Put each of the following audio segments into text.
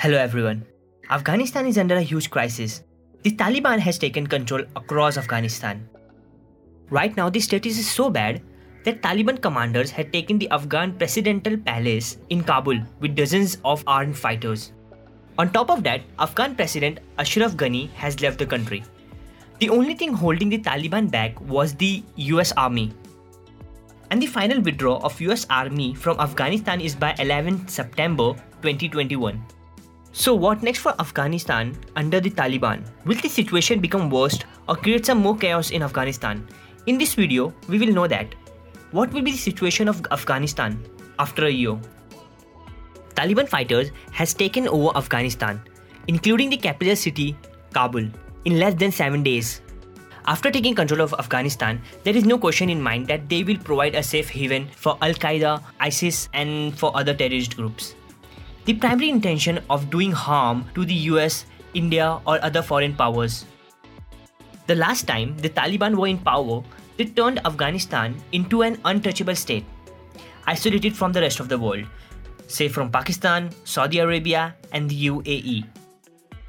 Hello everyone. Afghanistan is under a huge crisis. The Taliban has taken control across Afghanistan. Right now, the status is so bad that Taliban commanders had taken the Afghan presidential palace in Kabul with dozens of armed fighters. On top of that, Afghan President Ashraf Ghani has left the country. The only thing holding the Taliban back was the US Army. And the final withdrawal of US Army from Afghanistan is by 11 September 2021. So, what next for Afghanistan under the Taliban? Will the situation become worse or create some more chaos in Afghanistan? In this video, we will know that. What will be the situation of Afghanistan after a year? Taliban fighters has taken over Afghanistan, including the capital city, Kabul, in less than 7 days. After taking control of Afghanistan, there is no question in mind that they will provide a safe haven for Al Qaeda, ISIS, and for other terrorist groups the primary intention of doing harm to the US, India, or other foreign powers. The last time the Taliban were in power, they turned Afghanistan into an untouchable state, isolated from the rest of the world, say from Pakistan, Saudi Arabia, and the UAE.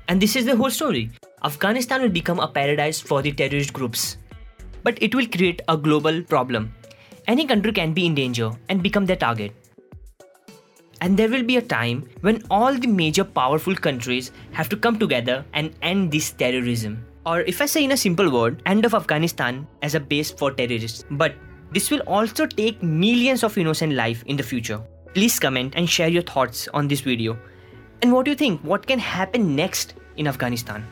And this is the whole story. Afghanistan will become a paradise for the terrorist groups. But it will create a global problem. Any country can be in danger and become their target. And there will be a time when all the major powerful countries have to come together and end this terrorism. Or, if I say in a simple word, end of Afghanistan as a base for terrorists. But this will also take millions of innocent life in the future. Please comment and share your thoughts on this video. And what do you think? What can happen next in Afghanistan?